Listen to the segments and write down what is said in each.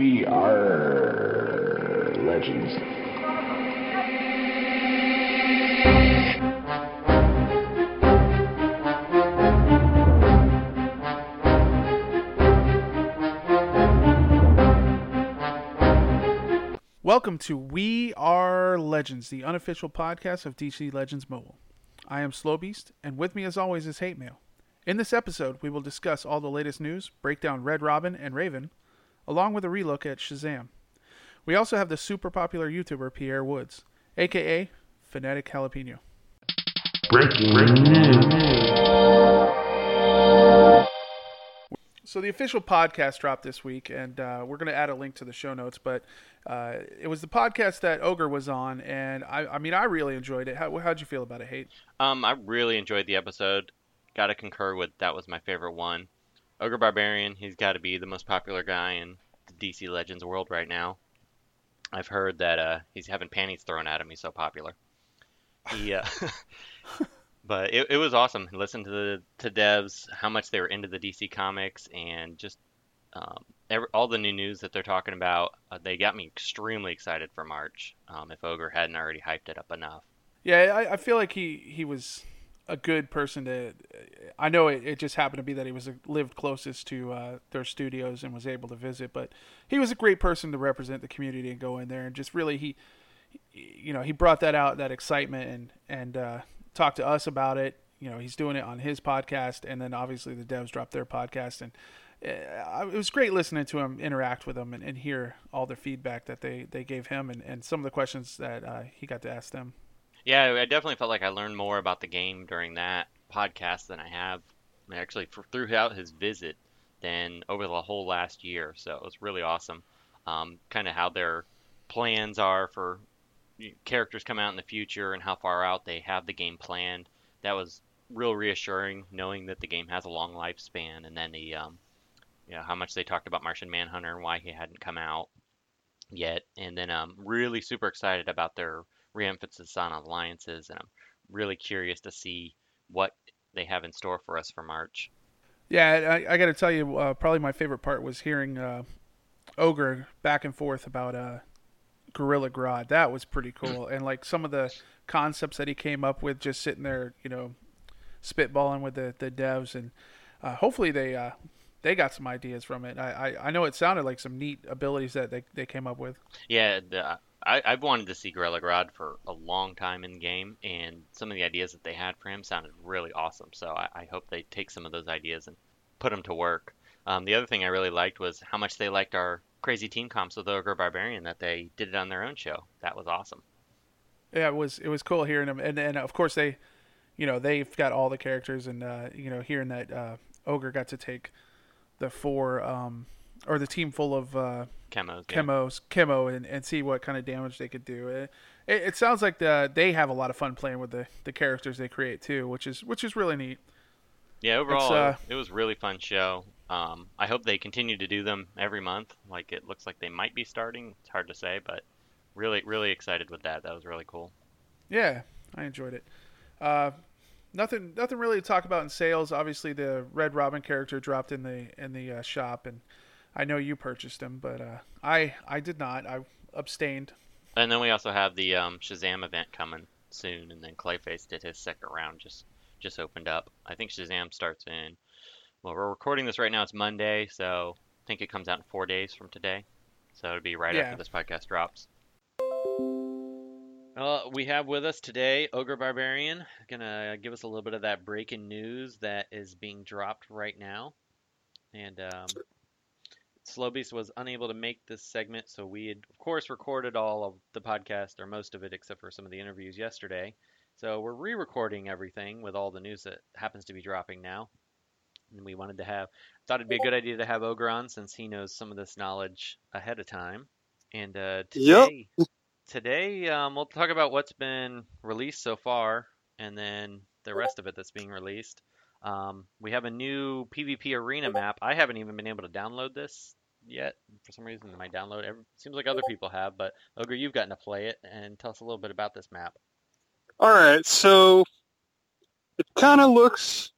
We are legends. Welcome to We Are Legends, the unofficial podcast of DC Legends Mobile. I am Slow Beast, and with me as always is Hate Mail. In this episode, we will discuss all the latest news, break down Red Robin and Raven, along with a relook at Shazam. We also have the super popular YouTuber Pierre Woods, aka Fanatic Jalapeno. Breaking news. So the official podcast dropped this week, and uh, we're going to add a link to the show notes. But uh, it was the podcast that Ogre was on, and I, I mean, I really enjoyed it. How, how'd you feel about it, Hate? Um, I really enjoyed the episode. Got to concur with that was my favorite one. Ogre Barbarian, he's got to be the most popular guy in the DC Legends world right now. I've heard that uh, he's having panties thrown at him. He's so popular. He, uh, but it, it was awesome. Listen to the to devs how much they were into the DC comics and just um, every, all the new news that they're talking about. Uh, they got me extremely excited for March. Um, if Ogre hadn't already hyped it up enough. Yeah, I, I feel like he, he was a good person to. I know it, it just happened to be that he was lived closest to uh, their studios and was able to visit, but he was a great person to represent the community and go in there and just really he, you know, he brought that out that excitement and and uh, talked to us about it. You know, he's doing it on his podcast, and then obviously the devs dropped their podcast, and uh, it was great listening to him interact with them and, and hear all the feedback that they, they gave him and, and some of the questions that uh, he got to ask them. Yeah, I definitely felt like I learned more about the game during that podcast than I have actually for, throughout his visit than over the whole last year. So it was really awesome. Um, kind of how their plans are for characters come out in the future and how far out they have the game planned. That was real reassuring, knowing that the game has a long lifespan. And then the, um, you know, how much they talked about Martian Manhunter and why he hadn't come out yet. And then um, really super excited about their re-emphasis on alliances, and I'm really curious to see what they have in store for us for March. Yeah, I, I got to tell you, uh, probably my favorite part was hearing uh, Ogre back and forth about uh, Gorilla Grodd. That was pretty cool, and like some of the concepts that he came up with, just sitting there, you know, spitballing with the the devs, and uh, hopefully they uh, they got some ideas from it. I, I, I know it sounded like some neat abilities that they, they came up with. Yeah, the, I, I've wanted to see Gorilla Grodd for a long time in game, and some of the ideas that they had for him sounded really awesome. So I, I hope they take some of those ideas and put them to work. Um, the other thing I really liked was how much they liked our crazy team comps with Ogre Barbarian that they did it on their own show. That was awesome. Yeah, it was it was cool hearing them, and and of course they, you know, they've got all the characters, and uh, you know, hearing that uh, Ogre got to take the four um, or the team full of uh, chemos, chemos, yeah. chemo, and, and see what kind of damage they could do. It, it, it, sounds like the they have a lot of fun playing with the, the characters they create too, which is which is really neat. Yeah, overall, uh, it was really fun show. Um, I hope they continue to do them every month. Like it looks like they might be starting. It's hard to say, but really, really excited with that. That was really cool. Yeah, I enjoyed it. Uh, nothing, nothing really to talk about in sales. Obviously, the Red Robin character dropped in the in the uh, shop, and I know you purchased them, but uh, I I did not. I abstained. And then we also have the um, Shazam event coming soon, and then Clayface did his second round just just opened up. I think Shazam starts in. Well, we're recording this right now. It's Monday, so I think it comes out in four days from today. So it'll be right yeah. after this podcast drops. Uh, we have with us today Ogre Barbarian, gonna give us a little bit of that breaking news that is being dropped right now. And um, Slowbeast was unable to make this segment, so we had, of course, recorded all of the podcast, or most of it, except for some of the interviews yesterday. So we're re recording everything with all the news that happens to be dropping now. And we wanted to have, thought it'd be a good idea to have Ogre on since he knows some of this knowledge ahead of time. And uh, today, yep. today um, we'll talk about what's been released so far and then the rest of it that's being released. Um, we have a new PvP arena map. I haven't even been able to download this yet. For some reason, my download seems like other people have, but Ogre, you've gotten to play it, and tell us a little bit about this map. All right, so it kind of looks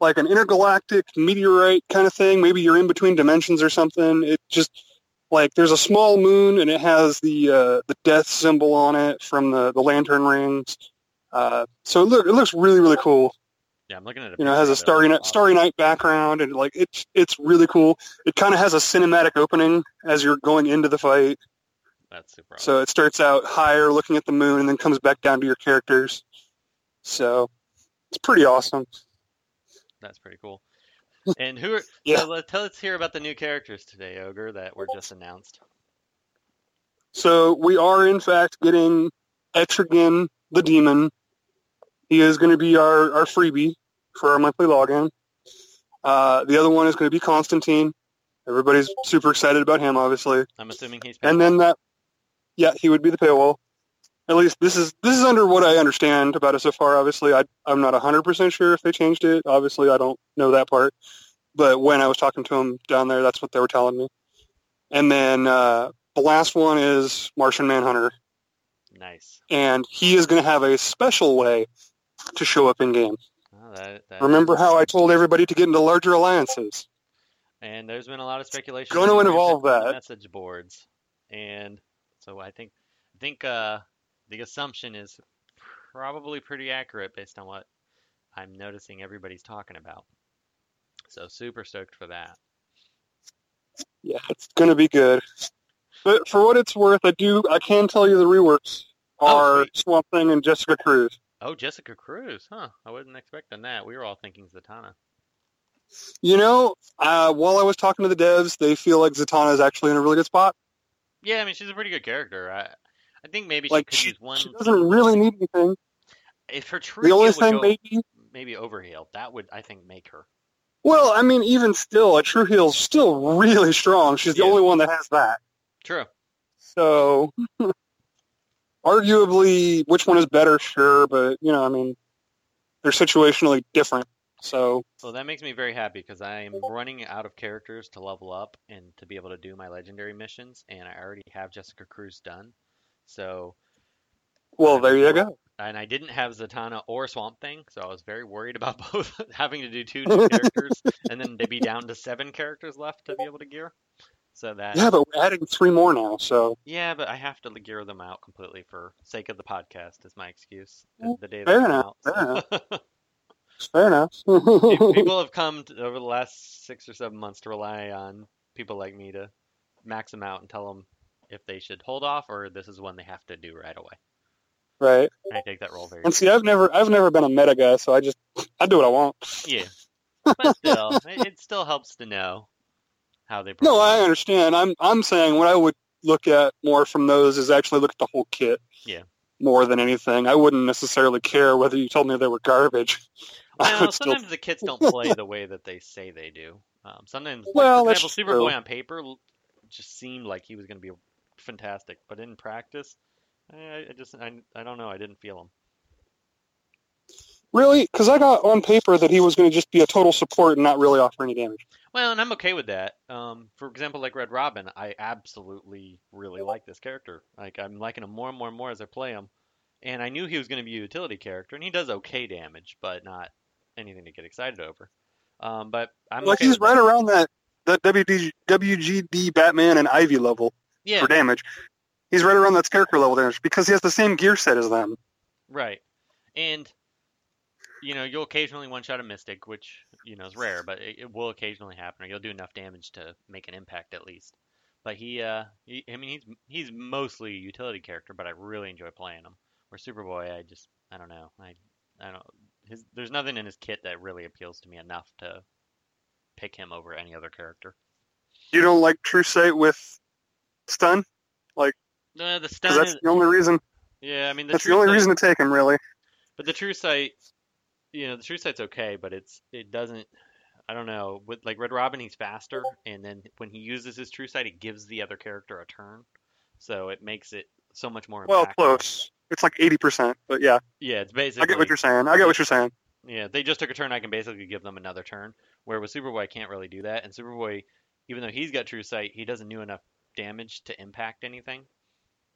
like an intergalactic meteorite kind of thing. Maybe you're in between dimensions or something. It just like there's a small moon and it has the uh, the death symbol on it from the, the lantern rings. Uh, so it, look, it looks really really cool. Yeah, I'm looking at it. You know, it has a starry night starry night background and like it's it's really cool. It kind of has a cinematic opening as you're going into the fight. That's super. Awesome. So it starts out higher, looking at the moon, and then comes back down to your characters. So it's pretty awesome. That's pretty cool. And who are? Yeah. so let, tell, let's hear about the new characters today, Ogre, that were just announced. So we are in fact getting Etrigan the Demon. He is going to be our, our freebie for our monthly login. Uh, the other one is going to be Constantine. Everybody's super excited about him, obviously. I'm assuming he's. And then that, yeah, he would be the paywall. At least this is this is under what I understand about it so far. Obviously, I I'm not hundred percent sure if they changed it. Obviously, I don't know that part. But when I was talking to them down there, that's what they were telling me. And then uh, the last one is Martian Manhunter, nice. and he is going to have a special way to show up in game. Oh, that, that Remember how I told everybody to get into larger alliances? And there's been a lot of speculation. On the involve message- that. message boards, and so I think I think uh, the assumption is probably pretty accurate based on what I'm noticing everybody's talking about. So super stoked for that. Yeah, it's going to be good. But for what it's worth, I do I can tell you the reworks Oh, are sweet. Swamp Thing and Jessica Cruz. Oh, Jessica Cruz, huh? I wasn't expecting that. We were all thinking Zatanna. You know, uh, while I was talking to the devs, they feel like Zatanna is actually in a really good spot. Yeah, I mean she's a pretty good character. I I think maybe she Like could she, use one. she doesn't really need anything. If her true The only thing go, maybe, maybe overheal, that would I think make her. well, I mean, even still, a True Heal's still really strong. She's the Yeah. only one that has that. True. So, arguably, which one is better? Sure, but you know, I mean, they're situationally different. So, Well, that makes me very happy because I am running out of characters to level up and to be able to do my legendary missions, and I already have Jessica Cruz done. So, well, there you go. and I didn't have Zatanna or Swamp Thing, so I was very worried about both having to do two new characters and then to be down to seven characters left to be able to gear. So that Yeah, but we're adding three more now. So, yeah, but I have to gear them out completely for sake of the podcast is my excuse. Well, The day fair enough, out. fair fair enough. People have come to, over the last six or seven months to rely on people like me to max them out and tell them if they should hold off or this is one they have to do right away. right. And I take that role very And see, I've never, I've never been a meta guy, so I just, I do what I want. yeah, but still, it, it still helps to know how they. No, I understand. I'm, I'm saying what I would look at more from those is actually look at the whole kit. Yeah. More than anything, I wouldn't necessarily care whether you told me they were garbage. Well, would still sometimes the kits don't play the way that they say they do. Um, sometimes, like, Well, for that's example, true. Superboy on paper just seemed like he was going to be fantastic, but in practice, I, I just I, I don't know. I didn't feel him. Really? Because I got on paper that he was going to just be a total support and not really offer any damage. Well, and I'm okay with that. Um, for example, like Red Robin, I absolutely really like this character. Like I'm liking him more and more and more as I play him. And I knew he was going to be a utility character, and he does okay damage, but not anything to get excited over. Um, but I'm like okay he's right that. around that that WD, WGD Batman and Ivy level Yeah, for damage. He's right around that Scarecrow level damage because he has the same gear set as them. right. And you know, you'll occasionally one shot a Mystic, which you know is rare, but it, it will occasionally happen, or you'll do enough damage to make an impact at least. But he, uh, he, I mean, he's he's mostly a utility character, but I really enjoy playing him. Where Superboy, I just, I don't know, I, I don't. His, there's nothing in his kit that really appeals to me enough to pick him over any other character. You don't like True Sight with stun? Like uh, the stun that's is, the only reason. yeah, I mean, the That's the only sight- reason to take him, really. But the true sight, you know, the true sight's okay, but it's it doesn't. I don't know. With like Red Robin, he's faster, and then when he uses his true sight, it gives the other character a turn, so it makes it so much more. Well, impactful. close. It's like eighty percent, but yeah, Yeah, it's basically. I get what you're saying. I get what you're saying. Yeah, they just took a turn. I can basically give them another turn. Where with Superboy, I can't really do that. And Superboy, even though he's got True Sight, he doesn't do enough damage to impact anything.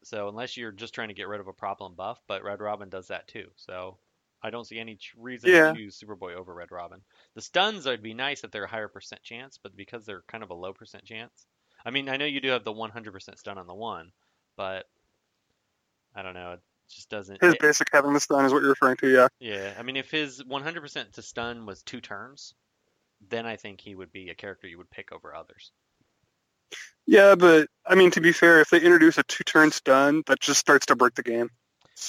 So unless you're just trying to get rid of a problem buff, but Red Robin does that too. So I don't see any reason Yeah. to use Superboy over Red Robin. The stuns would be nice if they're a higher percent chance, but because they're kind of a low percent chance, I mean, I know you do have the 100% stun on the one, but I don't know. It just doesn't. His it- basic having the stun is what you're referring to, yeah. yeah, I mean, if his 100% to stun was two turns, then I think he would be a character you would pick over others. Yeah, but I mean, to be fair, if they introduce a two-turn stun, that just starts to break the game.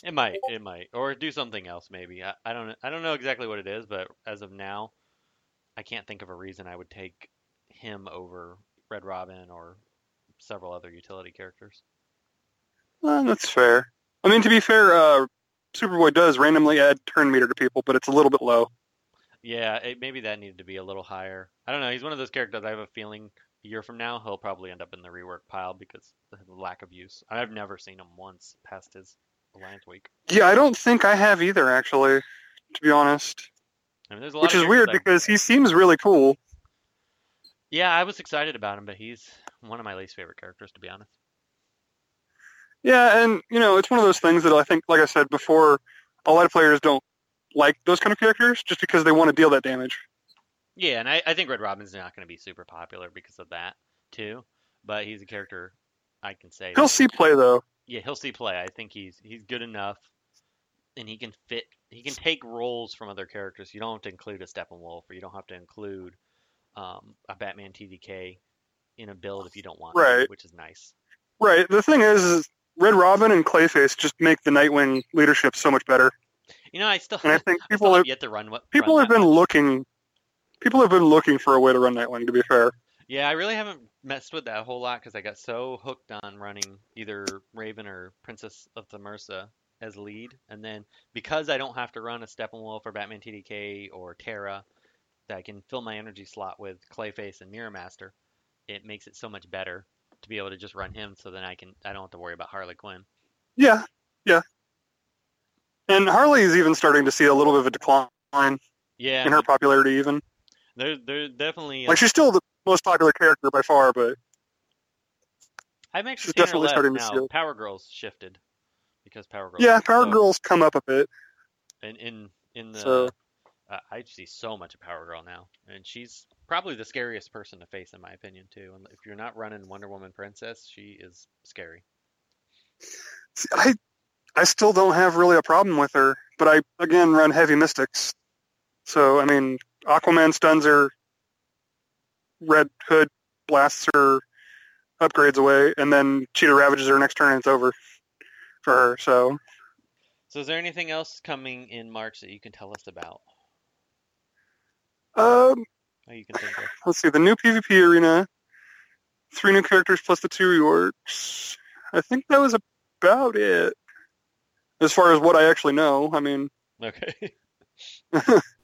It might, it might, or do something else maybe. I, I don't, I don't know exactly what it is, but as of now, I can't think of a reason I would take him over Red Robin or several other utility characters. Uh, that's fair. I mean, to be fair, uh, Superboy does randomly add turn meter to people, but it's a little bit low. Yeah, it, maybe that needed to be a little higher. I don't know. He's one of those characters I have a feeling a year from now he'll probably end up in the rework pile because of the lack of use. I've never seen him once past his Week. Yeah, I don't think I have either, actually, to be honest. I mean, a lot Which is weird because he seems really cool. Yeah, I was excited about him, but he's one of my least favorite characters to be honest. Yeah, and you know, it's one of those things that I think, like I said before, a lot of players don't like those kind of characters just because they want to deal that damage. Yeah, and I, I think Red Robin's not going to be super popular because of that too. But he's a character I can say. He'll see play though. yeah, he'll see play. I think he's he's good enough, and he can fit. He can take roles from other characters. You don't have to include a Steppenwolf, or you don't have to include um, a Batman TDK in a build if you don't want, to, Right. which is nice. Right. The thing is, is Red Robin and Clayface just make the Nightwing leadership so much better. You know, I still And I think people have, yet to run what people run have been looking people have been looking for a way to run Nightwing. To be fair, Yeah, I really haven't messed with that a whole lot because I got so hooked on running either Raven or Princess of Themyscira as lead, and then because I don't have to run a Steppenwolf or Batman TDK or Terra, that I can fill my energy slot with Clayface and Mirror Master, it makes it so much better to be able to just run him, so then I can I don't have to worry about Harley Quinn. yeah, yeah. And Harley is even starting to see a little bit of a decline Yeah, in her popularity. Even there there definitely uh, like she's still the most popular character by far, but I'm actually she's definitely starting to now. see it. Power Girls shifted because Power Girls. yeah, Power so- Girls come up a bit. in in in the So- uh, I see so much of Power Girl now, and she's probably the scariest person to face in my opinion too. And if you're not running Wonder Woman Princess, she is scary. See, I I still don't have really a problem with her, but I again run heavy mystics. So I mean, Aquaman stuns her, Red Hood blasts her upgrades away, and then Cheetah ravages her next turn, and it's over for her. So So is there anything else coming in March that you can tell us about? um, Or you can think of? let's see, the new PvP arena, three new characters plus the two rewards. I think that was about it. As far as what I actually know, I mean, Okay.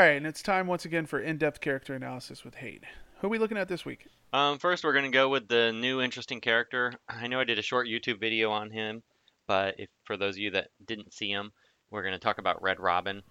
right, and it's time once again for in-depth character analysis with Hate. Who are we looking at this week? Um, first, we're going to go with the new interesting character. I know I did a short YouTube video on him, but if for those of you that didn't see him, we're going to talk about Red Robin.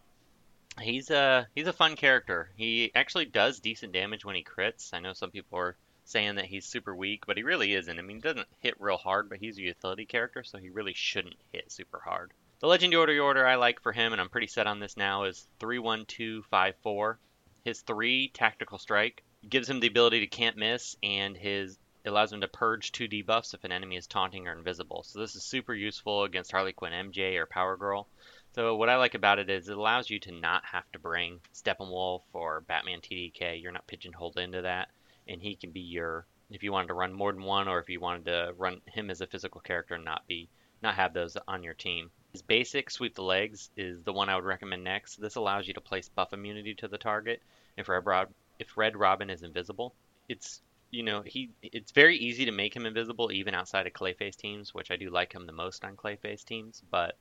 He's a he's a fun character. He actually does decent damage when he crits. I know some people are saying that he's super weak, but he really isn't. I mean, he doesn't hit real hard, but he's a utility character, so he really shouldn't hit super hard. The legendary order I like for him, and I'm pretty set on this now, is three one two five four. His three tactical strike gives him the ability to can't miss, and his allows him to purge two debuffs if an enemy is taunting or invisible. So this is super useful against Harley Quinn, MJ, or Power Girl. So what I like about it is it allows you to not have to bring Steppenwolf or Batman TDK. You're not pigeonholed into that, and he can be your if you wanted to run more than one, or if you wanted to run him as a physical character and not be not have those on your team. His basic sweep the legs is the one I would recommend next. This allows you to place buff immunity to the target if Red, if Red Robin is invisible. It's you know he it's very easy to make him invisible even outside of Clayface teams, which I do like him the most on Clayface teams, but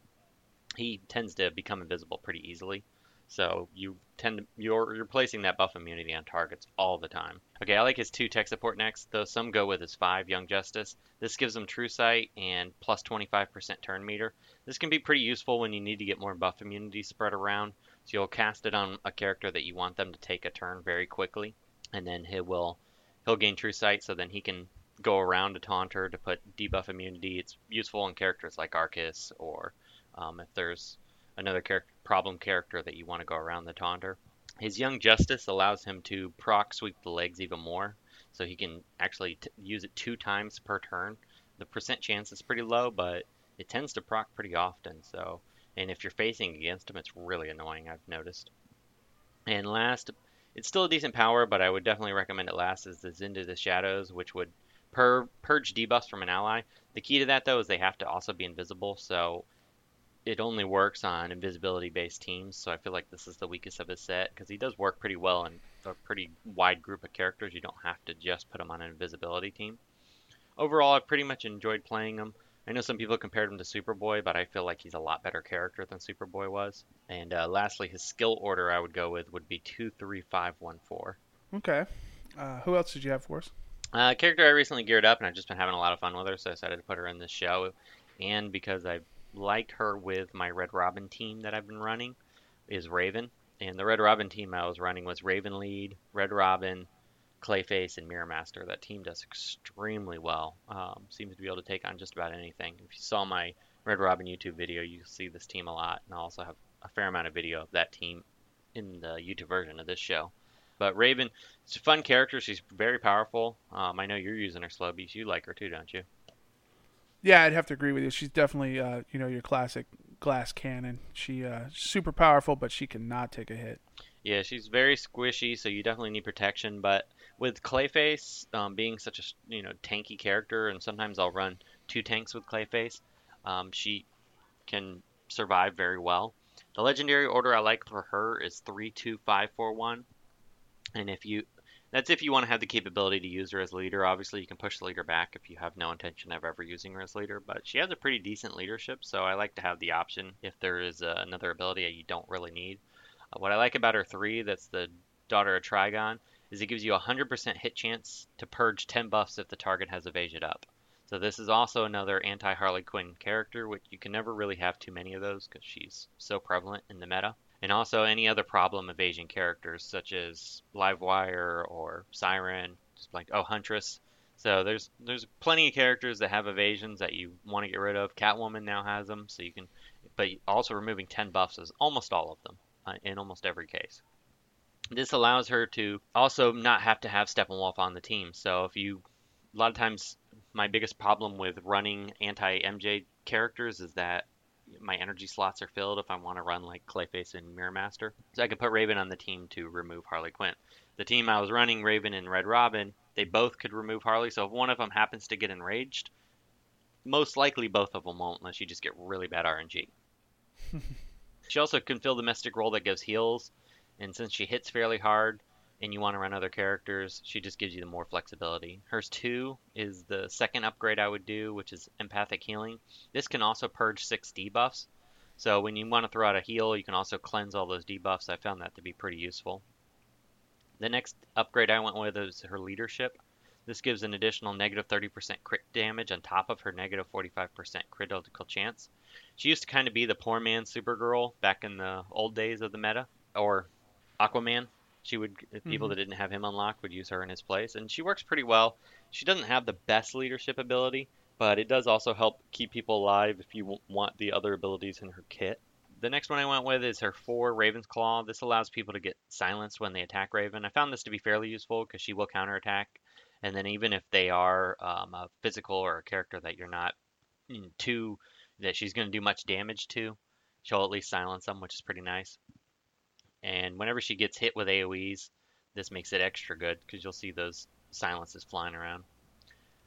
he tends to become invisible pretty easily. So you tend to you're you're placing that buff immunity on targets all the time. Okay, I like his two tech support next, though some go with his five Young Justice. This gives him True Sight and plus 25% turn meter. This can be pretty useful when you need to get more buff immunity spread around. So you'll cast it on a character that you want them to take a turn very quickly, and then he will he'll gain True Sight, so then he can go around a taunter to put debuff immunity. It's useful in characters like Arcus or um, if there's another char- problem character that you want to go around the taunter. His Young Justice allows him to proc sweep the legs even more, so he can actually t- use it two times per turn. The percent chance is pretty low, but it tends to proc pretty often. So, and if you're facing against him, it's really annoying. I've noticed. And last, it's still a decent power, but I would definitely recommend it last is the Into the Shadows, which would pur- purge debuffs from an ally. The key to that though is they have to also be invisible, so it only works on invisibility based teams. So I feel like this is the weakest of his set because he does work pretty well in a pretty wide group of characters. You don't have to just put him on an invisibility team. Overall, I've pretty much enjoyed playing him. I know some people compared him to Superboy, but I feel like he's a lot better character than Superboy was. And uh, lastly, his skill order I would go with would be two, three, five, one, four. Okay. Uh, who else did you have for us? Uh, character I recently geared up, and I've just been having a lot of fun with her, so I decided to put her in this show. And because I've liked her with my Red Robin team that I've been running, is Raven. And the Red Robin team I was running was Raven Lead, Red Robin, Clayface, and Mirror Master. That team does extremely well. Um, seems to be able to take on just about anything. If you saw my Red Robin YouTube video, you see this team a lot, and I also have a fair amount of video of that team in the YouTube version of this show. But Raven, it's a fun character. She's very powerful. Um, I know you're using her slow beast. You like her too, don't you? Yeah, I'd have to agree with you. She's definitely, uh, you know, your classic glass cannon. She uh, super powerful, but she cannot take a hit. Yeah, she's very squishy, so you definitely need protection. But with Clayface um, being such a you know tanky character, and sometimes I'll run two tanks with Clayface, um, she can survive very well. The legendary order I like for her is three two five four one, and if you that's if you want to have the capability to use her as leader. Obviously, you can push the leader back if you have no intention of ever using her as leader. But she has a pretty decent leadership, so I like to have the option if there is uh, another ability that you don't really need. Uh, what I like about her three, that's the daughter of Trigon, is it gives you a 100% hit chance to purge 10 buffs if the target has evasion up. So this is also another anti Harley Quinn character, which you can never really have too many of those because she's so prevalent in the meta and also any other problem evasion characters such as Livewire or Siren, just like oh Huntress. So there's there's plenty of characters that have evasions that you want to get rid of. Catwoman now has them, so you can, but also removing 10 buffs is almost all of them uh, in almost every case. This allows her to also not have to have Steppenwolf on the team. So if you, a lot of times, my biggest problem with running anti MJ characters is that my energy slots are filled if I want to run like Clayface and Mirror Master. So I could put Raven on the team to remove Harley Quinn. The team I was running, Raven and Red Robin, they both could remove Harley. So if one of them happens to get enraged, most likely both of them won't unless you just get really bad RNG. she also can fill the Mystic role that gives heals, and since she hits fairly hard, and you want to run other characters, she just gives you the more flexibility. Hers 2 is the second upgrade I would do, which is Empathic Healing. This can also purge 6 debuffs. So when you want to throw out a heal, you can also cleanse all those debuffs. I found that to be pretty useful. The next upgrade I went with is her Leadership. This gives an additional negative 30% crit damage on top of her negative 45% critical chance. She used to kind of be the poor man Supergirl back in the old days of the meta, or Aquaman, she would people Mhm. that didn't have him unlocked would use her in his place and she works pretty well. She doesn't have the best leadership ability but it does also help keep people alive if you want the other abilities in her kit. The next one i went with is her 4 raven's claw. This allows people to get silenced when they attack raven. I found this to be fairly useful because she will counterattack and then even if they are um, a physical or a character that you're not mm, too that she's going to do much damage to she'll at least silence them which is pretty nice and whenever she gets hit with AoEs, this makes it extra good because you'll see those silences flying around.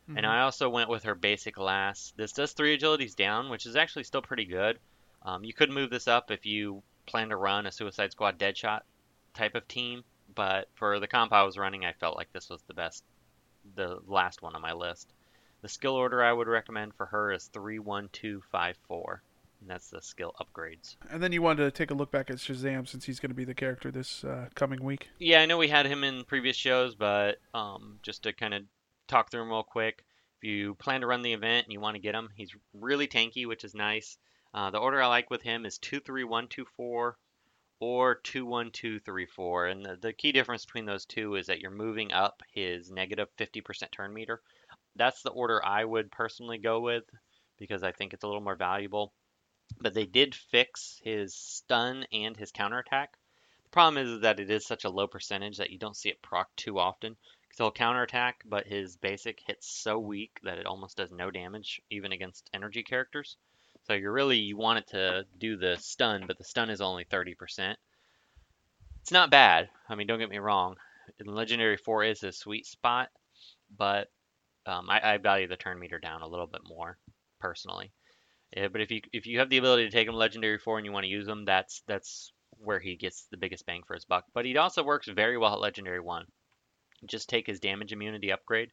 Mm-hmm. And I also went with her basic last. This does three agilities down, which is actually still pretty good. Um, you could move this up if you plan to run a Suicide Squad Deadshot type of team, but for the comp I was running, I felt like this was the best, the last one on my list. The skill order I would recommend for her is three, one, two, five, four, and that's the skill upgrades. And then you wanted to take a look back at Shazam since he's going to be the character this uh, coming week. Yeah, I know we had him in previous shows, but um, just to kind of talk through him real quick, if you plan to run the event and you want to get him, he's really tanky, which is nice. Uh, the order I like with him is two three one two four or two one two three four, and the, the key difference between those two is that you're moving up his negative 50% turn meter that's the order I would personally go with because I think it's a little more valuable. But they did fix his stun and his counterattack. The problem is that it is such a low percentage that you don't see it proc too often. Because he'll counterattack, but his basic hits so weak that it almost does no damage, even against energy characters. So you're really you want it to do the stun, but the stun is only 30%. It's not bad. I mean, don't get me wrong. Legendary 4 is a sweet spot, but um, I, I, value the turn meter down a little bit more personally. Yeah, but if you if you have the ability to take him legendary 4 and you want to use him, that's that's where he gets the biggest bang for his buck. But he also works very well at legendary 1. Just take his damage immunity upgrade.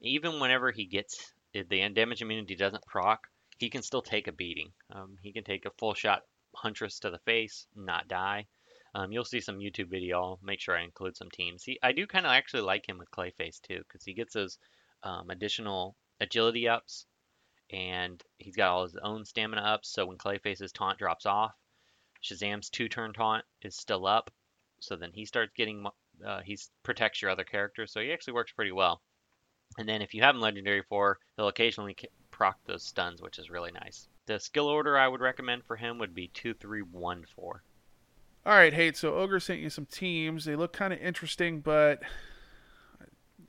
Even whenever he gets if the damage immunity doesn't proc, he can still take a beating. Um, he can take a full shot huntress to the face, not die. Um, you'll see some YouTube video. I'll make sure I include some teams. He, I do kind of actually like him with Clayface too, because he gets those um, additional agility ups, and he's got all his own stamina up. So when Clayface's taunt drops off, Shazam's two-turn taunt is still up. So then he starts getting, uh, he protects your other characters. So he actually works pretty well. And then if you have him legendary 4, he'll occasionally proc those stuns, which is really nice. The skill order I would recommend for him would be 2 3 1 4. All right, Hate. So Ogre sent you some teams. They look kind of interesting, but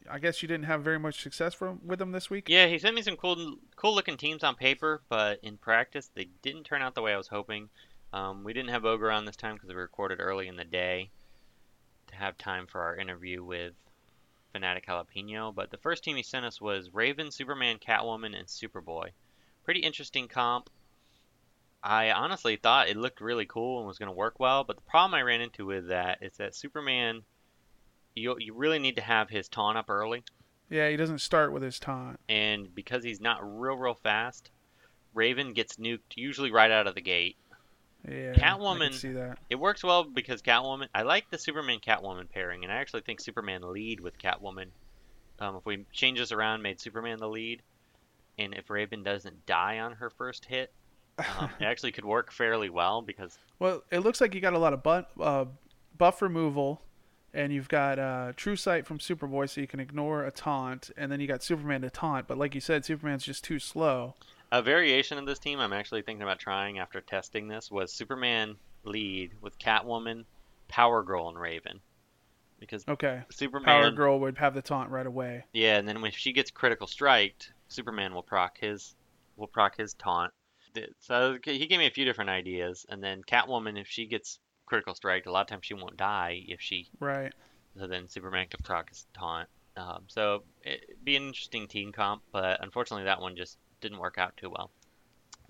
I guess you didn't have very much success from with them this week. Yeah, he sent me some cool, cool looking teams on paper, but in practice they didn't turn out the way I was hoping. Um, we didn't have Ogre on this time because we recorded early in the day to have time for our interview with Fanatic Jalapeno. But the first team he sent us was Raven, Superman, Catwoman, and Superboy. Pretty interesting comp. I honestly thought it looked really cool and was going to work well, but the problem I ran into with that is that Superman, you you really need to have his taunt up early. Yeah, he doesn't start with his taunt. And because he's not real real fast, Raven gets nuked usually right out of the gate. Yeah, Catwoman. see that. It works well because Catwoman. I like the Superman Catwoman pairing, and I actually think Superman lead with Catwoman. Um, if we change this around, made Superman the lead, and if Raven doesn't die on her first hit, um, it actually could work fairly well because. Well, it looks like you got a lot of buff, uh, buff removal, and you've got uh, True Sight from Superboy, so you can ignore a taunt, and then you got Superman to taunt. But like you said, Superman's just too slow. A variation of this team I'm actually thinking about trying after testing this was Superman lead with Catwoman, Power Girl, and Raven. Because okay, Superman Power Girl would have the taunt right away. Yeah, and then when she gets critical striked, Superman will proc his will proc his taunt. So he gave me a few different ideas, and then Catwoman, if she gets critical strike, a lot of times she won't die if she. Right. So then Superman can proc his taunt. Um, so it'd be an interesting team comp, but unfortunately that one just didn't work out too well.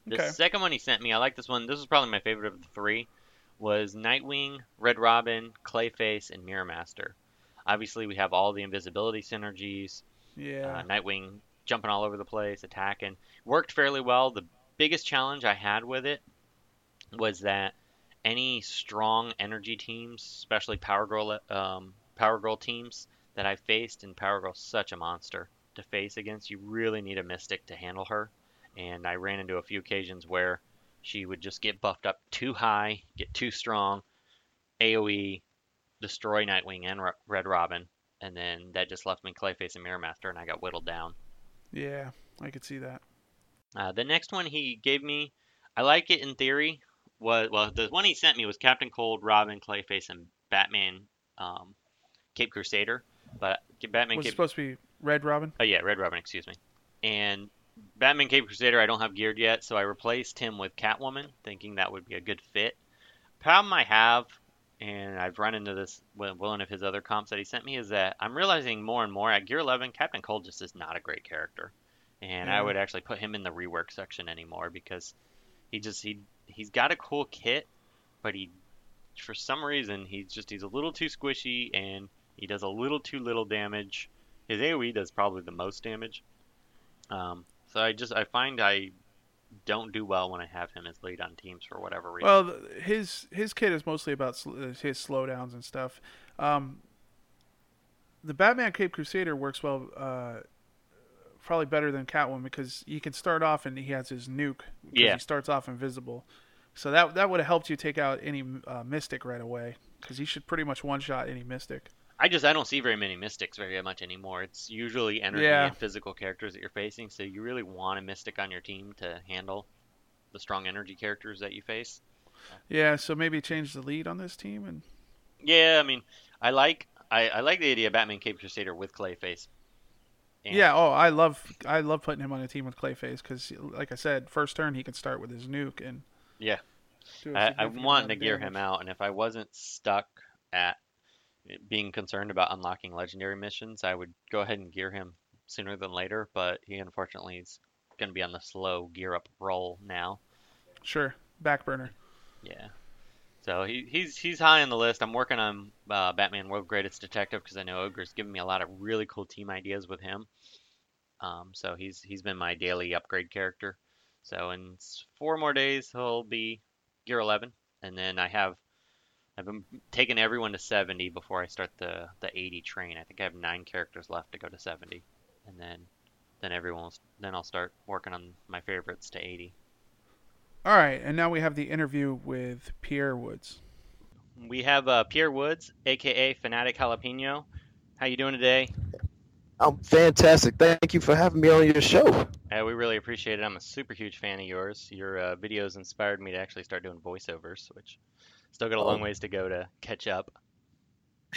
The Okay. second one he sent me, I like this one. This was probably my favorite of the three. Was Nightwing, Red Robin, Clayface, and Mirror Master. Obviously, we have all the invisibility synergies. Yeah. Uh, Nightwing jumping all over the place, attacking. Worked fairly well. The biggest challenge I had with it was that any strong energy teams, especially Power Girl, um, Power Girl teams that I faced, and Power Girl's such a monster to face against. You really need a Mystic to handle her. And I ran into a few occasions where she would just get buffed up too high, get too strong, AOE, destroy Nightwing and Red Robin, and then that just left me Clayface and Mirror Master, and I got whittled down. yeah, I could see that. Uh, the next one he gave me, I like it in theory. Was well, the one he sent me was Captain Cold, Robin, Clayface, and Batman, um, Cape Crusader. But Batman Was Cape, supposed to be Red Robin? oh yeah, Red Robin, excuse me. And Batman Cape Crusader, I don't have geared yet, so I replaced him with Catwoman, thinking that would be a good fit. Problem I have, and I've run into this with one of his other comps that he sent me, is that I'm realizing more and more at Gear 11, Captain Cold just is not a great character, and I would actually put him in the rework section anymore because he just he he's got a cool kit, but he for some reason he's just he's a little too squishy and he does a little too little damage. His AOE does probably the most damage. Um, so I just I find I don't do well when I have him as lead on teams for whatever reason. Well, his his kit is mostly about his slowdowns and stuff. Um, the Batman Cape Crusader works well, uh, probably better than Catwoman because you can start off and he has his nuke. Yeah. He starts off invisible, so that that would have helped you take out any uh, Mystic right away because he should pretty much one shot any Mystic. I just I don't see very many mystics very much anymore. It's usually energy Yeah. and physical characters that you're facing, so you really want a mystic on your team to handle the strong energy characters that you face. Yeah, so maybe change the lead on this team and Yeah, I mean, I like I, I like the idea of Batman Cape Crusader with Clayface. And- yeah. Oh, I love I love putting him on a team with Clayface because, like I said, first turn he can start with his nuke and Yeah. I, I'm wanting to gear damage. him out, and if I wasn't stuck at being concerned about unlocking legendary missions, I would go ahead and gear him sooner than later. But he unfortunately is going to be on the slow gear up roll now. Sure, back burner. Yeah. So he, he's he's high on the list. I'm working on uh, Batman World Greatest Detective because I know Ogre's given me a lot of really cool team ideas with him. Um, so he's he's been my daily upgrade character. So in four more days he'll be gear 11, and then I have I've been taking everyone to 70 before I start the the 80 train. I think I have nine characters left to go to 70, and then then everyone will, then I'll start working on my favorites to 80. All right, and now we have the interview with Pierre Woods. We have uh, Pierre Woods, aka Fanatic Jalapeno. How you doing today? I'm fantastic. Thank you for having me on your show. Uh, we really appreciate it. I'm a super huge fan of yours. Your uh, videos inspired me to actually start doing voiceovers, which still got a long Oh. ways to go to catch up.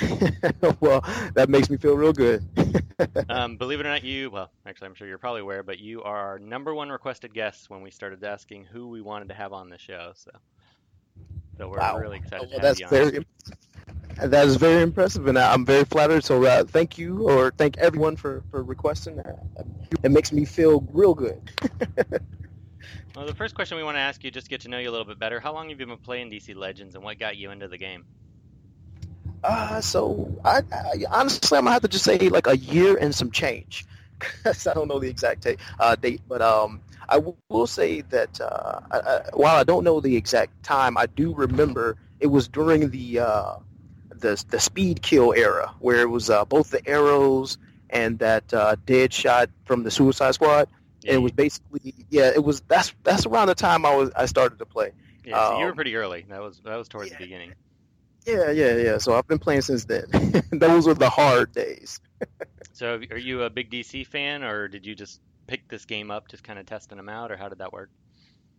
well, that makes me feel real good. Um, believe it or not, you well, actually, I'm sure you're probably aware, but you are our number one requested guest when we started asking who we wanted to have on the show. So, so we're wow. really excited Well, to have that's very that is very impressive, and I'm very flattered. So uh, thank you, or thank everyone for for requesting. that. it makes me feel real good. Well, the first question we want to ask you, just to get to know you a little bit better. How long have you been playing DC Legends, and what got you into the game? Uh, so I, I honestly, I'm gonna have to just say like a year and some change, 'Cause I don't know the exact ta- uh, date, but um, I w- will say that uh, I, I, while I don't know the exact time, I do remember it was during the uh, the the speed kill era where it was uh, both the arrows and that uh, Deadshot from the Suicide Squad. And it was basically yeah, it was that's that's around the time I was I started to play. yeah, so you were um, pretty early. That was that was towards yeah. the beginning. Yeah, yeah, yeah. So I've been playing since then. Those were the hard days. So, are you a big DC fan, or did you just pick this game up, just kind of testing them out, or how did that work?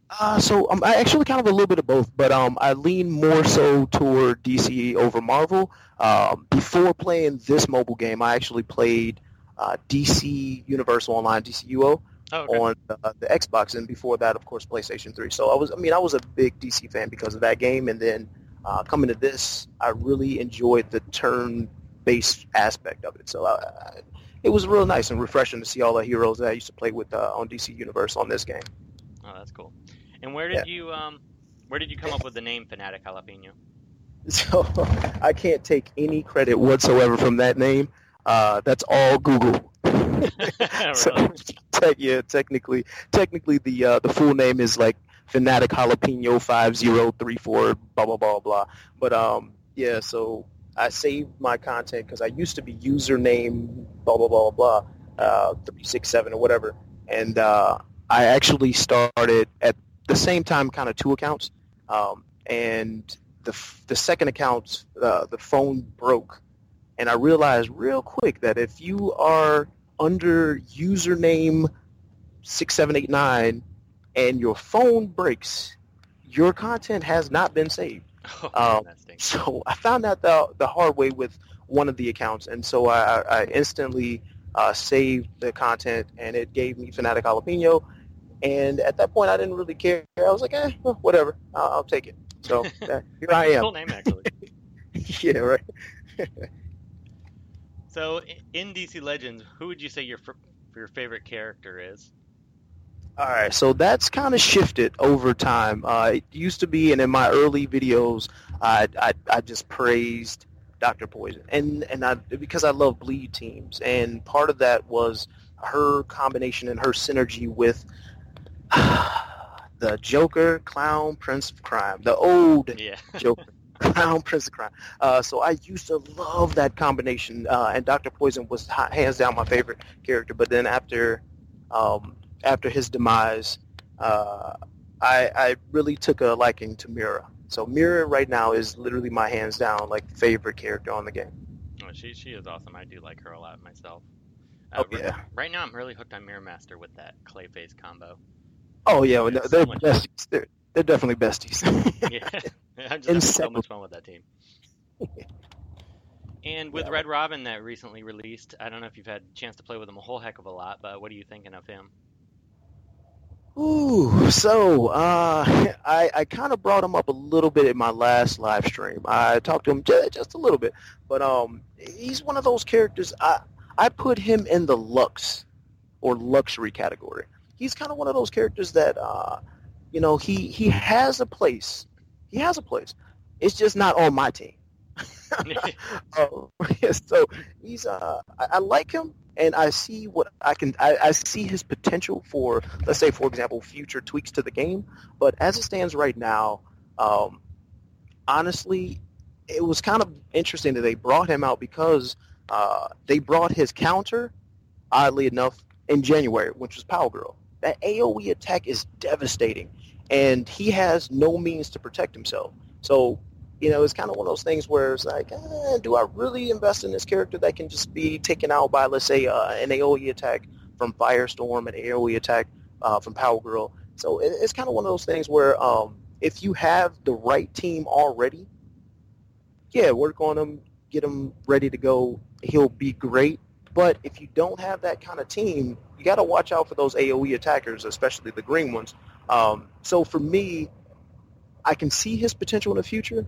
Uh, so um, I actually kind of a little bit of both, but um, I lean more so toward DC over Marvel. Um, before playing this mobile game, I actually played uh, DC Universal Online, DCUO, Oh, okay. on uh, the Xbox, and before that, of course, PlayStation 3. So I was, I mean, I was a big DC fan because of that game, and then uh, coming to this, I really enjoyed the turn-based aspect of it. So I, I, it was real nice and refreshing to see all the heroes that I used to play with uh, on DC Universe on this game. Oh, that's cool. And where did you um, where did you come up with the name Fanatic Jalapeno? So I can't take any credit whatsoever from that name. Uh, that's all Google. So, really? te- yeah, technically, technically the uh, the full name is like Fanatic Jalapeno five zero three four blah blah blah blah. But um, yeah, so I saved my content because I used to be username blah blah blah blah uh, three six seven or whatever, and uh, I actually started at the same time, kind of two accounts, um, and the the second account, uh, the phone broke, and I realized real quick that if you are under username six seven eight nine and your phone breaks, your content has not been saved. Oh, Um. So I found out the the hard way with one of the accounts, and so I, I instantly uh, saved the content, and it gave me Fanatic Jalapeno. And at that point, I didn't really care. I was like, eh, well, whatever, I'll, I'll take it. So uh, here I am. Cool name actually. yeah, right. So in DC Legends, who would you say your your favorite character is? All right, so that's kind of shifted over time. Uh, it used to be, and in my early videos, I, I, I just praised Dr. Poison, and and I because I love bleed teams, and part of that was her combination and her synergy with the Joker, Clown, Prince of Crime, the old Yeah. Joker, Clown, Prince of Crime. Uh, so I used to love that combination, uh, and Doctor Poison was ha- hands down my favorite character. But then after, um, after his demise, uh, I, I really took a liking to Mera. So Mera right now is literally my hands down like favorite character on the game. Oh, she she is awesome. I do like her a lot myself. Uh, Oh yeah. Right now, I'm really hooked on Mirror Master with that Clayface combo. Oh yeah. well, they're so besties. They're, they're definitely besties. Yeah, I'm just having so much fun with that team. And with Yeah. Red Robin that recently released, I don't know if you've had a chance to play with him a whole heck of a lot, but what are you thinking of him? Ooh, so uh, I I kind of brought him up a little bit in my last live stream. I talked to him just, just a little bit, but um, he's one of those characters. I I put him in the lux or luxury category. He's kind of one of those characters that uh, you know, he he has a place. He has a place. It's just not on my team. Oh, so he's uh, I, I like him, and I see what I can. I, I see his potential for, let's say, for example, future tweaks to the game. But as it stands right now, um, honestly, it was kind of interesting that they brought him out because uh, they brought his counter, oddly enough, in January, which was Power Girl. That AOE attack is devastating, and he has no means to protect himself. So you know, it's kind of one of those things where it's like, eh, do I really invest in this character that can just be taken out by, let's say, uh, an AOE attack from Firestorm, an AOE attack uh, from Power Girl? So it, it's kind of one of those things where um, if you have the right team already, yeah, work on him, get him ready to go. He'll be great. But if you don't have that kind of team, you got to watch out for those AOE attackers, especially the green ones. Um, so for me, I can see his potential in the future,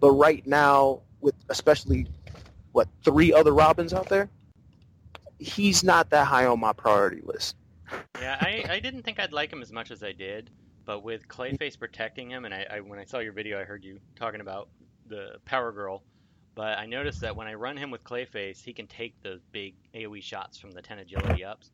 but right now, with especially what three other Robins out there, he's not that high on my priority list. Yeah, I, I didn't think I'd like him as much as I did, but with Clayface protecting him, and I, I when I saw your video, I heard you talking about the Power Girl, but I noticed that when I run him with Clayface, he can take those big AOE shots from the 10 agility ups,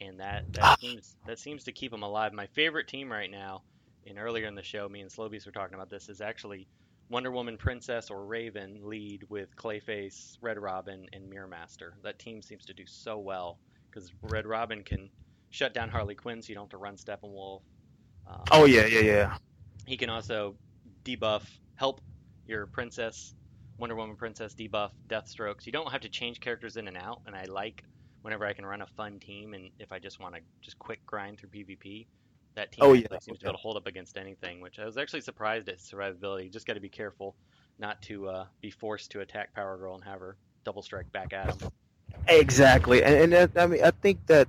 and that that ah. seems that seems to keep him alive. My favorite team right now, and earlier in the show, me and Slobies were talking about this, is actually Wonder Woman, Princess, or Raven lead with Clayface, Red Robin, and Mirror Master. That team seems to do so well because Red Robin can shut down Harley Quinn, so you don't have to run Steppenwolf. Um, Oh yeah, yeah, yeah. he can also debuff, help your princess, Wonder Woman princess debuff Deathstroke. So you don't have to change characters in and out. And I like whenever I can run a fun team, and if I just want to just quick grind through PvP, that team Oh, yeah. seems to be able to hold up against anything. Which I was actually surprised at survivability. You just got to be careful not to uh, be forced to attack Power Girl and have her double strike back at him. Exactly, and, and I mean, I think that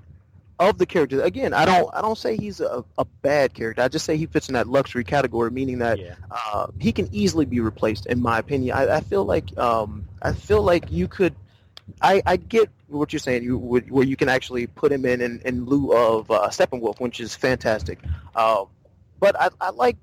of the characters, again, I don't, I don't say he's a, a bad character. I just say he fits in that luxury category, meaning that Yeah. uh, he can easily be replaced. In my opinion, I, I feel like, um, I feel like you could. I, I get what you're saying, you, where you can actually put him in in, in lieu of uh, Steppenwolf, which is fantastic. Um, but I, I like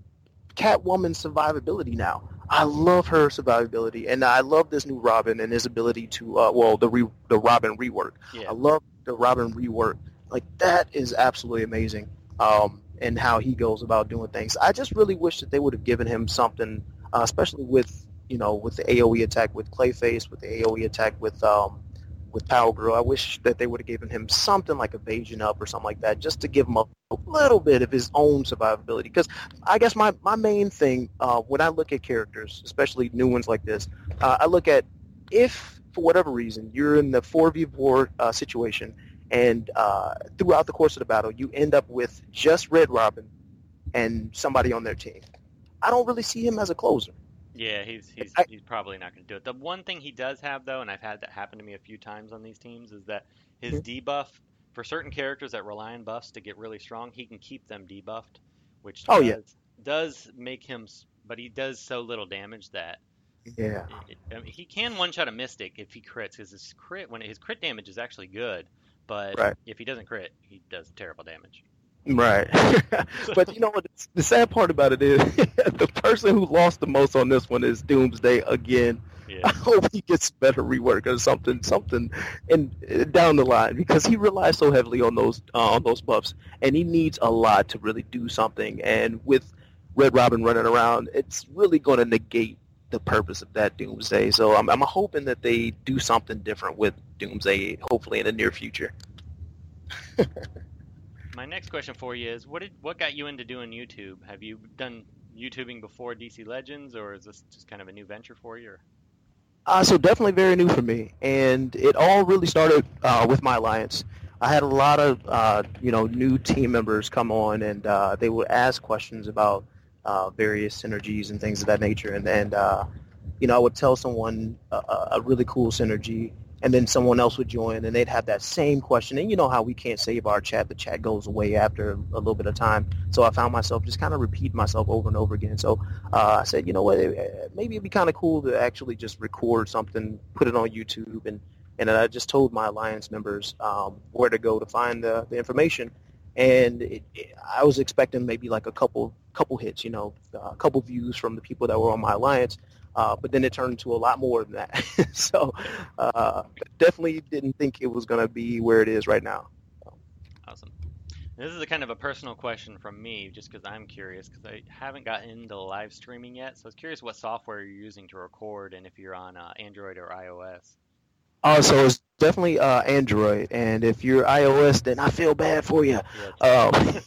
Catwoman's survivability now. I love her survivability, and I love this new Robin and his ability to, uh, well, the re, the Robin rework. Yeah. I love the Robin rework. Like that is absolutely amazing. Um, and how he goes about doing things. I just really wish that they would have given him something, uh, especially with you know with the AOE attack with Clayface, with the AOE attack with um, with Power Girl. I wish that they would have given him something like Evasion Up or something like that, just to give him a, a little bit of his own survivability. Because I guess my my main thing uh, when I look at characters, especially new ones like this, uh, I look at if for whatever reason you're in the four v four uh, situation and uh, throughout the course of the battle you end up with just Red Robin and somebody on their team. I don't really see him as a closer. Yeah, he's he's I- he's probably not going to do it. The one thing he does have though, and I've had that happen to me a few times on these teams, is that his Mm-hmm. debuff for certain characters that rely on buffs to get really strong, he can keep them debuffed, which Oh, does, yeah. does make him, but he does so little damage that Yeah. it, I mean, he can one shot a Mystic if he crits, because his crit when his crit damage is actually good, but Right. if he doesn't crit, he does terrible damage. Right. but you know what? The sad part about it is the person who lost the most on this one is Doomsday again. I hope he gets better rework or something, something, in down the line because he relies so heavily on those uh, on those buffs, and he needs a lot to really do something. And with Red Robin running around, it's really going to negate the purpose of that Doomsday. So I'm, I'm hoping that they do something different with Doomsday, hopefully in the near future. My next question for you is, what did what got you into doing YouTube? Have you done YouTubing before DC Legends, or is this just kind of a new venture for you? Uh, so definitely very new for me, and it all really started uh, with my alliance. I had a lot of uh, you know new team members come on, and uh, they would ask questions about uh, various synergies and things of that nature, and and uh, you know I would tell someone a, a really cool synergy, and then someone else would join, and they'd have that same question. And you know how we can't save our chat; the chat goes away after a little bit of time. So I found myself just kind of repeating myself over and over again. So uh, I said, you know what, eh, maybe it'd be kind of cool to actually just record something, put it on YouTube, and and I just told my alliance members um, where to go to find the, the information. And it, it, I was expecting maybe like a couple couple hits, you know, a couple views from the people that were on my alliance. Uh, but then it turned into a lot more than that. so uh, definitely didn't think it was going to be where it is right now. Awesome. This is a kind of a personal question from me, just because I'm curious, because I haven't gotten into live streaming yet. So I was curious what software you're using to record, and if you're on uh, Android or iOS. Uh, so it's definitely uh, Android, and if you're iOS, then I feel bad for you, Yeah, um,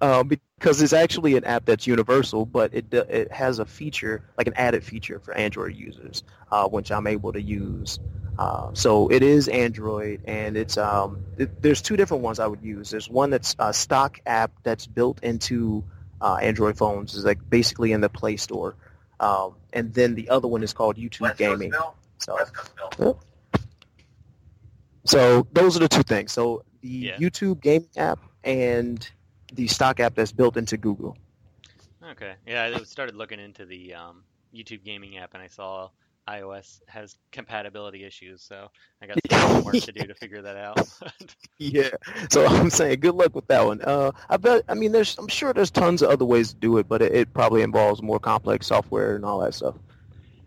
um, because it's actually an app that's universal, but it it has a feature like an added feature for Android users, uh, which I'm able to use. Uh, so it is Android, and it's um, it, there's two different ones I would use. There's one that's a stock app that's built into uh, Android phones, is like basically in the Play Store, um, and then the other one is called YouTube Gaming. So, Yep. So those are the two things. So the Yeah. YouTube gaming app and the stock app that's built into Google. Okay. Yeah, I started looking into the um, YouTube gaming app, and I saw iOS has compatibility issues, so I got some homework to do to figure that out. Yeah. So I'm saying good luck with that one. Uh, I bet. I mean, there's. I'm sure there's tons of other ways to do it, but it, it probably involves more complex software and all that stuff.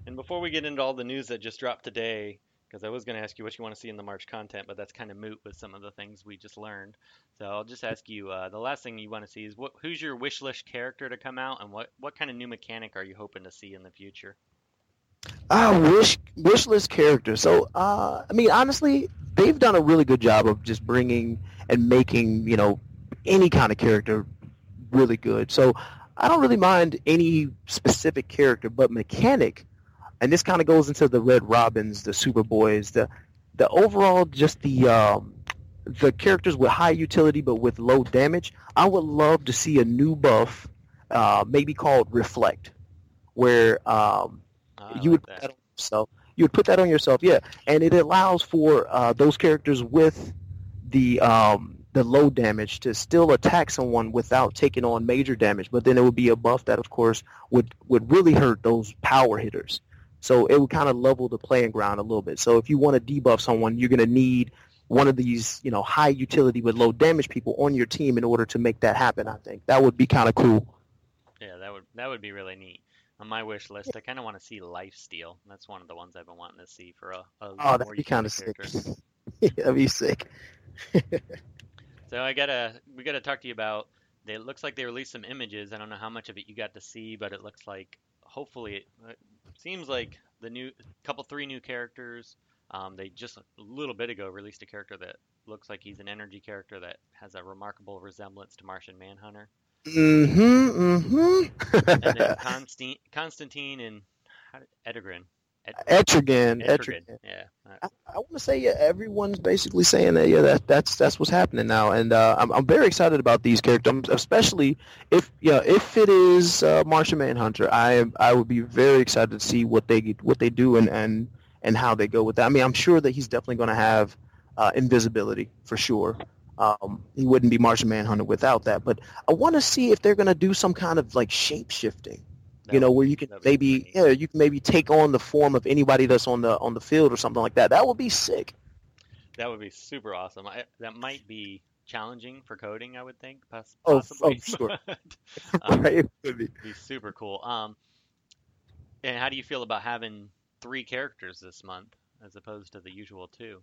and before we get into all the news that just dropped today, because I was going to ask you what you want to see in the March content, but that's kind of moot with some of the things we just learned. So I'll just ask you, uh, the last thing you want to see is what, who's your wish list character to come out, and what, what kind of new mechanic are you hoping to see in the future? Ah, wish wish list character. So, uh, I mean, honestly, they've done a really good job of just bringing and making you know any kind of character really good. So, I don't really mind any specific character, but mechanic, and this kind of goes into the Red Robins, the Superboys, the the overall just the um, the characters with high utility but with low damage. I would love to see a new buff, uh, maybe called Reflect, where um, you would like that on yourself. You would put that on yourself, yeah, and it allows for uh, those characters with the um, the low damage to still attack someone without taking on major damage. But then it would be a buff that, of course, would would really hurt those power hitters. So it would kind of level the playing ground a little bit. So if you want to debuff someone, you're going to need one of these, you know, high utility with low damage people on your team in order to make that happen. I think that would be kind of cool. Yeah, that would that would be really neat. On my wish list, I kind of want to see Lifesteal. That's one of the ones I've been wanting to see for a, a Oh, that'd be kind of sick. that'd be sick. So I gotta we gotta talk to you about. They it looks like they released some images. I don't know how much of it you got to see, but it looks like hopefully it, it seems like the new couple three new characters. Um, they just a little bit ago released a character that looks like he's an energy character that has a remarkable resemblance to Martian Manhunter. Mm-hmm. And then Mm-hmm. Constantine, Constantine and how did, Edegrin. Ed, Etrigan. Etrigan, Etrigan. Yeah. I, I want to say yeah, everyone's basically saying that yeah, that that's that's what's happening now, and uh, I'm I'm very excited about these characters, especially if yeah if it is uh, Martian Manhunter, I I would be very excited to see what they what they do and and and how they go with that. I mean, I'm sure that he's definitely going to have uh, invisibility for sure. Um, he wouldn't be Martian Manhunter without that, but I want to see if they're going to do some kind of like shape shifting you know, where you can maybe yeah, you can maybe take on the form of anybody that's on the on the field or something like that. That would be sick. That would be super awesome. I, that might be challenging for coding, I would think, poss- Oh, oh, sure. um, right? It would be. be super cool. Um, and how do you feel about having three characters this month as opposed to the usual two?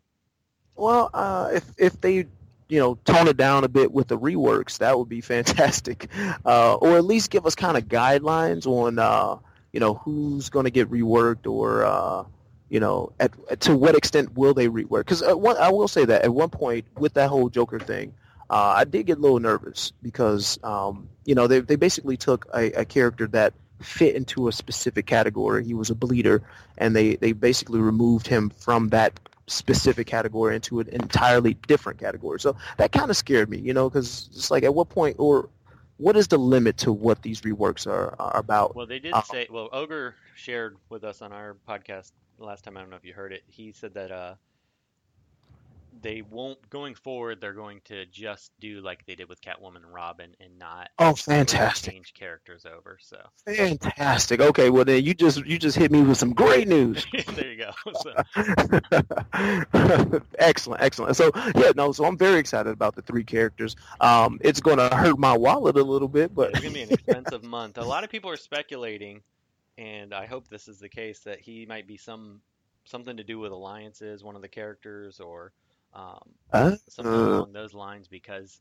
Well, uh, if if they you know tone it down a bit with the reworks, that would be fantastic. Uh, or at least give us kind of guidelines on uh, you know who's going to get reworked or uh, you know at, to what extent will they rework? Because I will say that at one point with that whole Joker thing. Uh, I did get a little nervous because, um, you know, they, they basically took a, a character that fit into a specific category. He was a bleeder, and they, they basically removed him from that specific category into an entirely different category. So that kind of scared me, you know, because it's like at what point or what is the limit to what these reworks are, are about? Well, they did Uh, say. Well, Ogre shared with us on our podcast last time. I don't know if you heard it. He said that uh, they won't going forward. They're going to just do like they did with Catwoman and Robin, and not Oh, really fantastic. change characters over. So Fantastic. Okay, well then you just you just hit me with some great news. there you go. So, excellent, excellent. So yeah, no, so I'm very excited about the three characters. Um, it's going to hurt my wallet a little bit, but it's gonna be an expensive month. A lot of people are speculating, and I hope this is the case that he might be some something to do with alliances, one of the characters, or um, Uh, something uh. along those lines because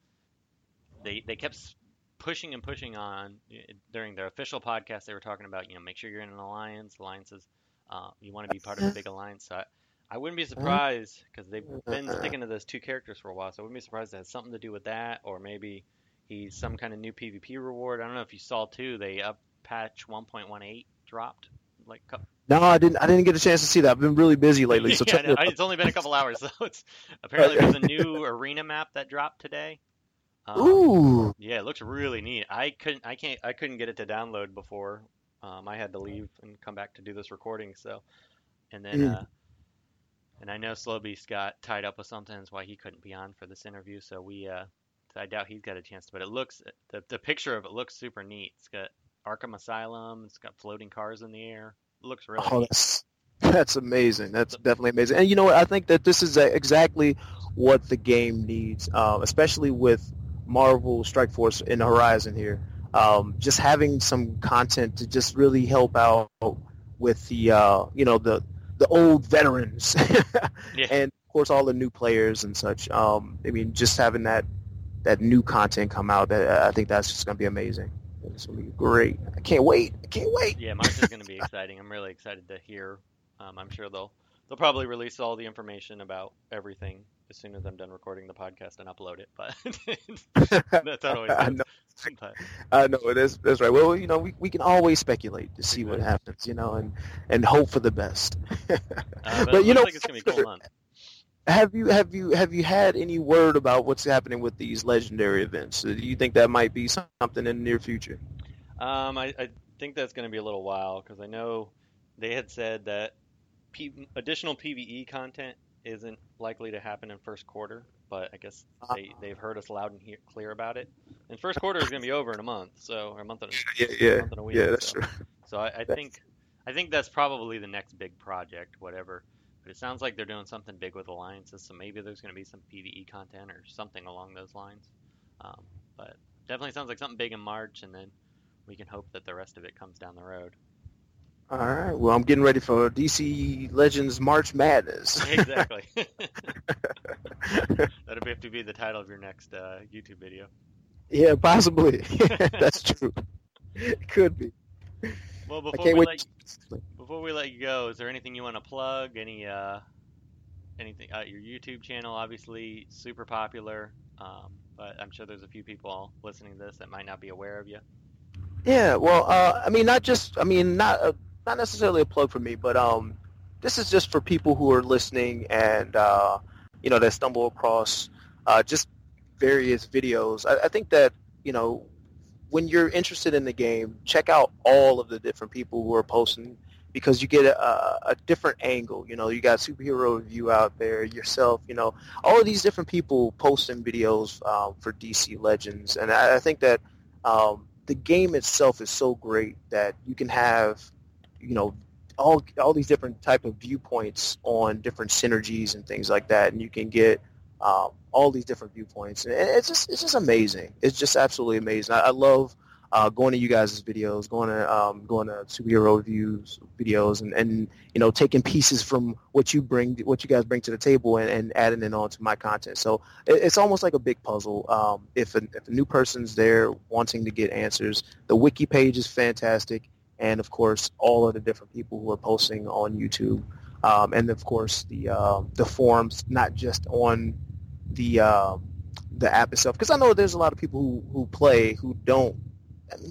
they they kept pushing and pushing on eh, during their official podcast. They were talking about you know make sure you're in an alliance. Alliances, uh, you want to be part of a big alliance. So I, I wouldn't be surprised because they've been sticking to those two characters for a while. So I wouldn't be surprised it has something to do with that, or maybe he's some kind of new PvP reward. I don't know if you saw too. They up patch 1.18 dropped like no, I didn't. I didn't get a chance to see that. I've been really busy lately. So yeah, check no, it it's only been a couple hours, so it's apparently there's a new arena map that dropped today. Um, Ooh, Yeah, it looks really neat. I couldn't, I can't, I couldn't get it to download before. Um, I had to leave and come back to do this recording. So, and then, Mm. uh, and I know Slow Beast got tied up with something, that's why he couldn't be on for this interview. So we, uh, I doubt he's got a chance. But it looks, the the picture of it looks super neat. It's got Arkham Asylum. It's got floating cars in the air. Looks really oh, that's that's amazing. That's definitely amazing. And you know what? I think that this is exactly what the game needs, uh, especially with Marvel Strike Force in the horizon here. Um, just having some content to just really help out with the uh, you know the the old veterans Yeah. and of course all the new players and such. Um, I mean, just having that that new content come out, I think that's just gonna be amazing. It's gonna be great. I can't wait. I can't wait. Yeah, March is going to be exciting. I'm really excited to hear. Um, I'm sure they'll they'll probably release all the information about everything as soon as I'm done recording the podcast and upload it. But that's always I know. But, I know it is. That's right. Well, you know, we, we can always speculate to see what happens, you know, and, and hope for the best. uh, but, But, you know, like it's going to be a cool month. Have you have you have you had any word about what's happening with these legendary events? Do you think that might be something in the near future? Um, I, I think that's going to be a little while because I know they had said that P- additional PVE content isn't likely to happen in first quarter, but I guess they, they've heard us loud and he- clear about it. And first quarter is going to be over in a month, so or a month and a, Yeah, yeah, month and a week. yeah. That's so. true. So I, I think I think that's probably the next big project, whatever. But it sounds like they're doing something big with alliances, so maybe there's going to be some PVE content or something along those lines. Um, but definitely sounds like something big in March, and then we can hope that the rest of it comes down the road. All right. Well, I'm getting ready for DC Legends March Madness. exactly. That'll have to be the title of your next uh, YouTube video. yeah, possibly. that's true. It could be. Well, before we let before we let you go, is there anything you want to plug? Any uh, anything? Uh, your YouTube channel, obviously super popular, um, but I'm sure there's a few people listening to this that might not be aware of you. Yeah, well, uh, I mean, not just, I mean, not uh, not necessarily a plug for me, but um, this is just for people who are listening and uh, you know that stumble across uh, just various videos. I, I think that you know when you're interested in the game, check out all of the different people who are posting because you get a, a different angle. You know, you got superhero review out there, yourself. You know, all of these different people posting videos um, for DC Legends, and I, I think that. Um, the game itself is so great that you can have, you know, all all these different type of viewpoints on different synergies and things like that, and you can get um, all these different viewpoints, and it's just it's just amazing. It's just absolutely amazing. I, I love uh, going to you guys' videos, going to um, going to superhero reviews videos, and, and you know taking pieces from what you bring, what you guys bring to the table, and, and adding it onto my content. So it, it's almost like a big puzzle. Um, if a, if a new person's there wanting to get answers, the wiki page is fantastic, and of course all of the different people who are posting on YouTube, um, and of course the uh, the forums, not just on the uh, the app itself, because I know there's a lot of people who, who play who don't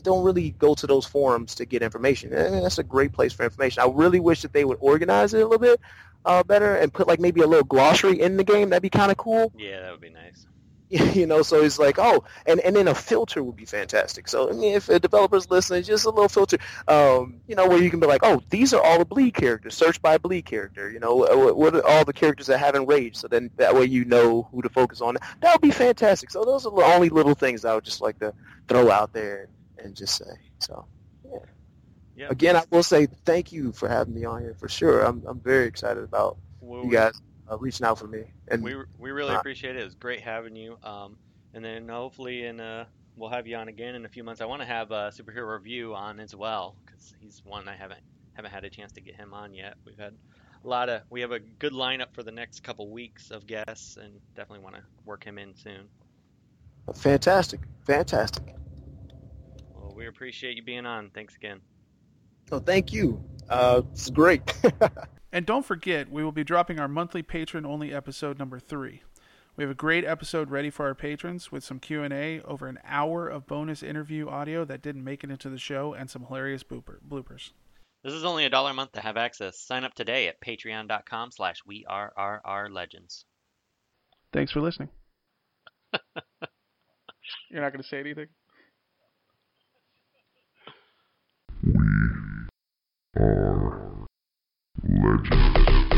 don't really go to those forums to get information. And that's a great place for information. I really wish that they would organize it a little bit uh, better and put like maybe a little glossary in the game. That'd be kind of cool. Yeah, that would be nice. you know, so it's like, oh, and, and then a filter would be fantastic. So I mean, if a developer's listening, just a little filter, um, you know, where you can be like, oh, these are all the bleed characters. Search by bleed character. You know, what, what are all the characters that haven't raged? So then that way you know who to focus on. That would be fantastic. So those are the only little things I would just like to throw out there and just say. So yeah. Yeah. Again, I will say thank you for having me on here for sure. I'm I'm very excited about Well, you guys uh, reaching out for me. And we we really uh, appreciate it. It was great having you. Um, and then hopefully in uh we'll have you on again in a few months. I want to have a superhero review on as well because he's one I haven't haven't had a chance to get him on yet. We've had a lot of we have a good lineup for the next couple weeks of guests and definitely want to work him in soon. fantastic, fantastic. Well, we appreciate you being on. Thanks again. So thank you. Uh, it's great. And don't forget, we will be dropping our monthly patron only episode number three. We have a great episode ready for our patrons with some Q and A, over an hour of bonus interview audio that didn't make it into the show, and some hilarious blooper, bloopers. This is only a dollar a month to have access. Sign up today at patreon.com slash we are RR legends. Thanks for listening. You're not going to say anything. We are legends.